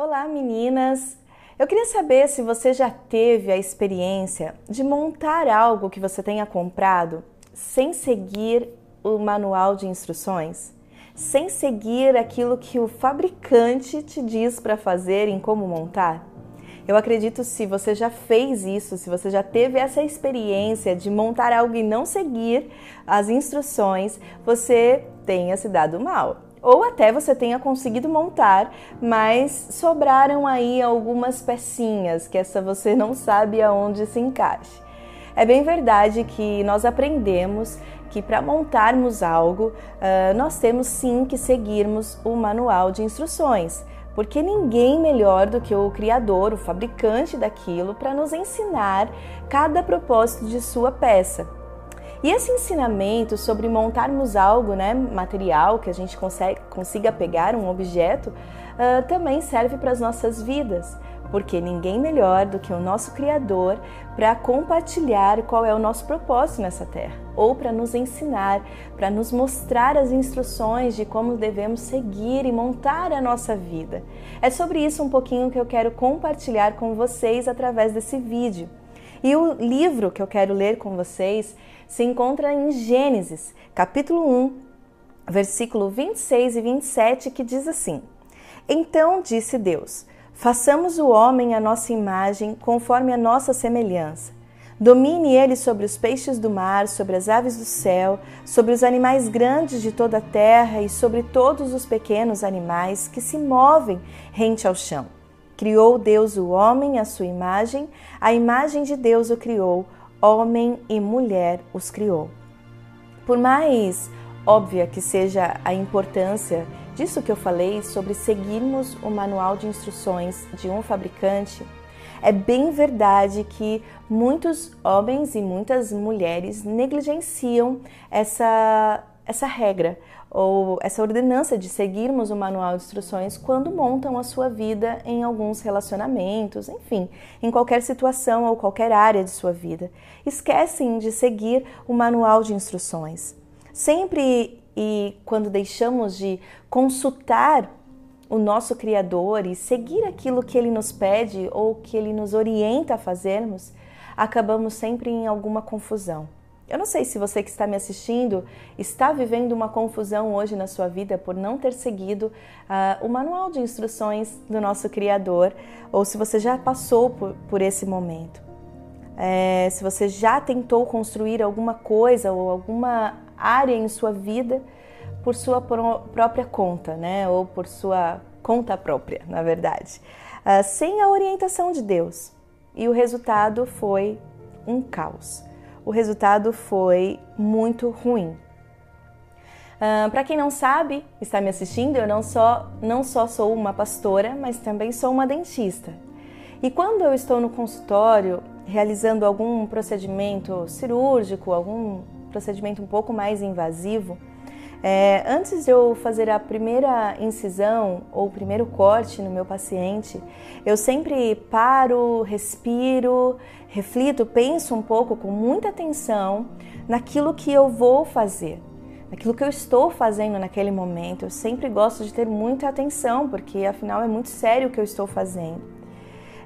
Olá, meninas! Eu queria saber se você já teve a experiência de montar algo que você tenha comprado sem seguir o manual de instruções, sem seguir aquilo que o fabricante te diz para fazer em como montar. Eu acredito se você já fez isso, se você já teve essa experiência de montar algo e não seguir as instruções, você tenha se dado mal ou até você tenha conseguido montar, mas sobraram aí algumas pecinhas que essa você não sabe aonde se encaixe. É bem verdade que nós aprendemos que para montarmos algo, nós temos sim que seguirmos o manual de instruções, porque ninguém melhor do que o criador, o fabricante daquilo, para nos ensinar cada propósito de sua peça. E esse ensinamento sobre montarmos algo, né, material, que a gente consegue, consiga pegar um objeto, uh, também serve para as nossas vidas, porque ninguém melhor do que o nosso Criador para compartilhar qual é o nosso propósito nessa terra, ou para nos ensinar, para nos mostrar as instruções de como devemos seguir e montar a nossa vida. É sobre isso um pouquinho que eu quero compartilhar com vocês através desse vídeo. E o livro que eu quero ler com vocês se encontra em Gênesis, capítulo 1, versículo 26 e 27, que diz assim: Então disse Deus: Façamos o homem à nossa imagem, conforme a nossa semelhança. Domine ele sobre os peixes do mar, sobre as aves do céu, sobre os animais grandes de toda a terra e sobre todos os pequenos animais que se movem rente ao chão. Criou Deus o homem à sua imagem, a imagem de Deus o criou, homem e mulher os criou. Por mais óbvia que seja a importância disso que eu falei sobre seguirmos o manual de instruções de um fabricante, é bem verdade que muitos homens e muitas mulheres negligenciam essa, essa regra ou essa ordenança de seguirmos o manual de instruções quando montam a sua vida em alguns relacionamentos, enfim, em qualquer situação ou qualquer área de sua vida. Esquecem de seguir o manual de instruções. Sempre e quando deixamos de consultar o nosso Criador e seguir aquilo que ele nos pede ou que ele nos orienta a fazermos, acabamos sempre em alguma confusão. Eu não sei se você que está me assistindo está vivendo uma confusão hoje na sua vida por não ter seguido uh, o manual de instruções do nosso Criador, ou se você já passou por, por esse momento. É, se você já tentou construir alguma coisa ou alguma área em sua vida por sua própria conta, né? Ou por sua conta própria, na verdade, uh, sem a orientação de Deus. E o resultado foi um caos o resultado foi muito ruim. Uh, Para quem não sabe, está me assistindo, eu não só, não só sou uma pastora, mas também sou uma dentista. E quando eu estou no consultório realizando algum procedimento cirúrgico, algum procedimento um pouco mais invasivo, é, antes de eu fazer a primeira incisão ou o primeiro corte no meu paciente, eu sempre paro, respiro, reflito, penso um pouco com muita atenção naquilo que eu vou fazer, naquilo que eu estou fazendo naquele momento. Eu sempre gosto de ter muita atenção, porque afinal é muito sério o que eu estou fazendo.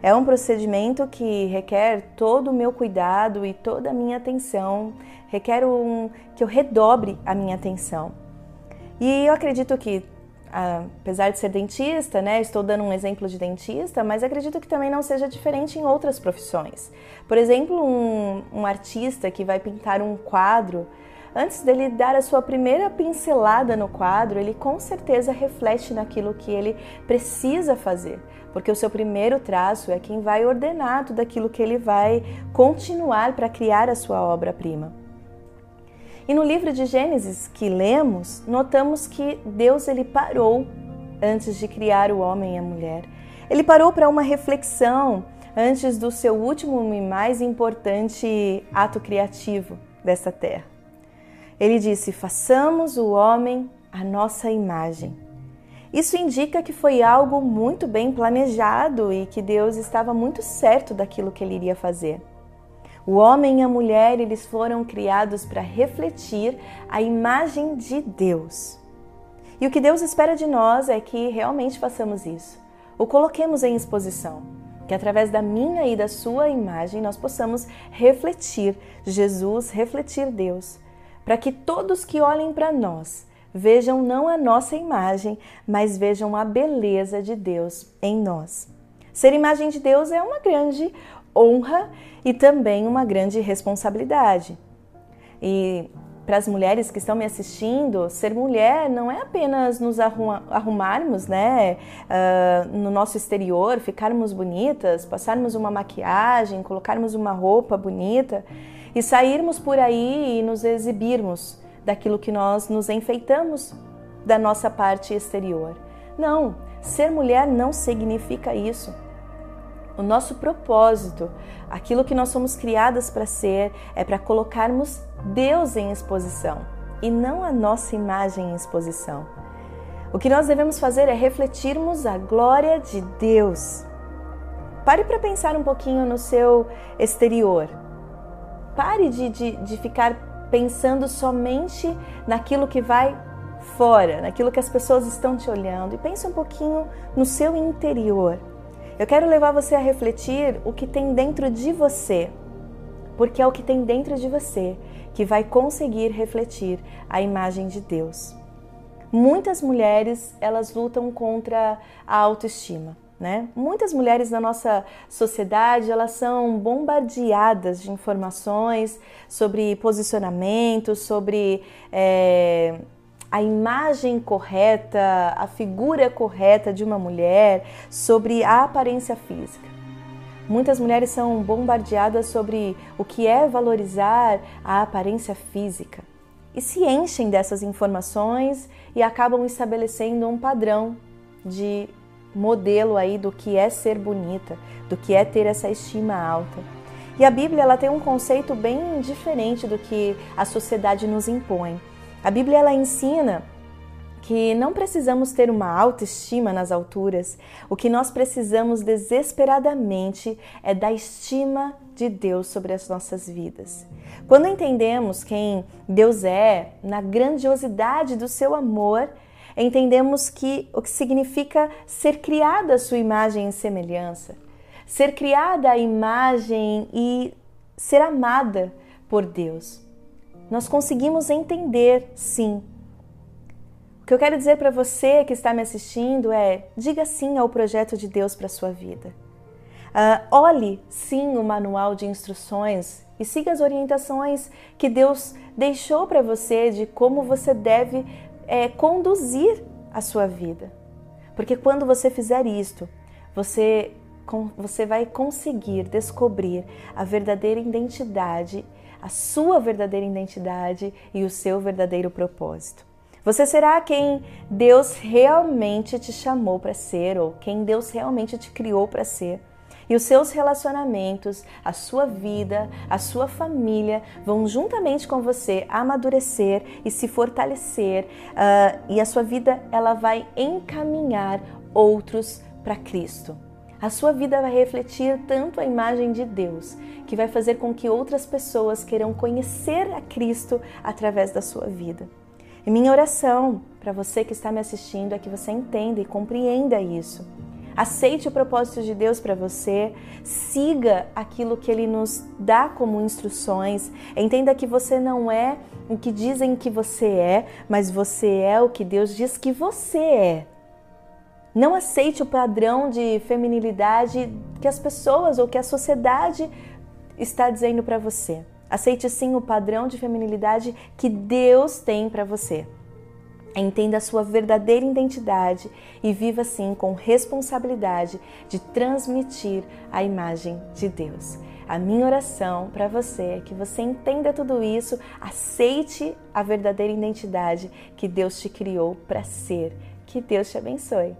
É um procedimento que requer todo o meu cuidado e toda a minha atenção, requer um, que eu redobre a minha atenção. E eu acredito que, apesar de ser dentista, né, estou dando um exemplo de dentista, mas acredito que também não seja diferente em outras profissões. Por exemplo, um, um artista que vai pintar um quadro, antes dele dar a sua primeira pincelada no quadro, ele com certeza reflete naquilo que ele precisa fazer, porque o seu primeiro traço é quem vai ordenar tudo aquilo que ele vai continuar para criar a sua obra-prima. E no livro de Gênesis que lemos, notamos que Deus ele parou antes de criar o homem e a mulher. Ele parou para uma reflexão antes do seu último e mais importante ato criativo desta terra. Ele disse: "Façamos o homem a nossa imagem". Isso indica que foi algo muito bem planejado e que Deus estava muito certo daquilo que ele iria fazer. O homem e a mulher, eles foram criados para refletir a imagem de Deus. E o que Deus espera de nós é que realmente façamos isso. o coloquemos em exposição. Que através da minha e da sua imagem nós possamos refletir Jesus, refletir Deus, para que todos que olhem para nós vejam não a nossa imagem, mas vejam a beleza de Deus em nós. Ser imagem de Deus é uma grande honra e também uma grande responsabilidade. E para as mulheres que estão me assistindo, ser mulher não é apenas nos arrumarmos, né, uh, no nosso exterior, ficarmos bonitas, passarmos uma maquiagem, colocarmos uma roupa bonita e sairmos por aí e nos exibirmos daquilo que nós nos enfeitamos da nossa parte exterior. Não, ser mulher não significa isso. O nosso propósito, aquilo que nós somos criadas para ser, é para colocarmos Deus em exposição e não a nossa imagem em exposição. O que nós devemos fazer é refletirmos a glória de Deus. Pare para pensar um pouquinho no seu exterior. Pare de, de, de ficar pensando somente naquilo que vai fora, naquilo que as pessoas estão te olhando e pense um pouquinho no seu interior. Eu quero levar você a refletir o que tem dentro de você, porque é o que tem dentro de você que vai conseguir refletir a imagem de Deus. Muitas mulheres, elas lutam contra a autoestima. Né? Muitas mulheres na nossa sociedade elas são bombardeadas de informações sobre posicionamento, sobre é, a imagem correta, a figura correta de uma mulher, sobre a aparência física. Muitas mulheres são bombardeadas sobre o que é valorizar a aparência física e se enchem dessas informações e acabam estabelecendo um padrão de modelo aí do que é ser bonita, do que é ter essa estima alta. E a Bíblia ela tem um conceito bem diferente do que a sociedade nos impõe. A Bíblia ela ensina que não precisamos ter uma autoestima nas alturas, o que nós precisamos desesperadamente é da estima de Deus sobre as nossas vidas. Quando entendemos quem Deus é, na grandiosidade do seu amor, entendemos que o que significa ser criada a sua imagem e semelhança, ser criada a imagem e ser amada por Deus. Nós conseguimos entender, sim, o que eu quero dizer para você que está me assistindo é: diga sim ao projeto de Deus para sua vida. Uh, olhe sim o manual de instruções e siga as orientações que Deus deixou para você de como você deve é, conduzir a sua vida. Porque quando você fizer isto, você, você vai conseguir descobrir a verdadeira identidade, a sua verdadeira identidade e o seu verdadeiro propósito. Você será quem Deus realmente te chamou para ser ou quem Deus realmente te criou para ser. E os seus relacionamentos, a sua vida, a sua família vão juntamente com você amadurecer e se fortalecer, uh, e a sua vida ela vai encaminhar outros para Cristo. A sua vida vai refletir tanto a imagem de Deus, que vai fazer com que outras pessoas queiram conhecer a Cristo através da sua vida. E minha oração para você que está me assistindo é que você entenda e compreenda isso. Aceite o propósito de Deus para você, siga aquilo que Ele nos dá como instruções. Entenda que você não é o que dizem que você é, mas você é o que Deus diz que você é. Não aceite o padrão de feminilidade que as pessoas ou que a sociedade está dizendo para você. Aceite sim o padrão de feminilidade que Deus tem para você. Entenda a sua verdadeira identidade e viva sim com responsabilidade de transmitir a imagem de Deus. A minha oração para você é que você entenda tudo isso, aceite a verdadeira identidade que Deus te criou para ser. Que Deus te abençoe.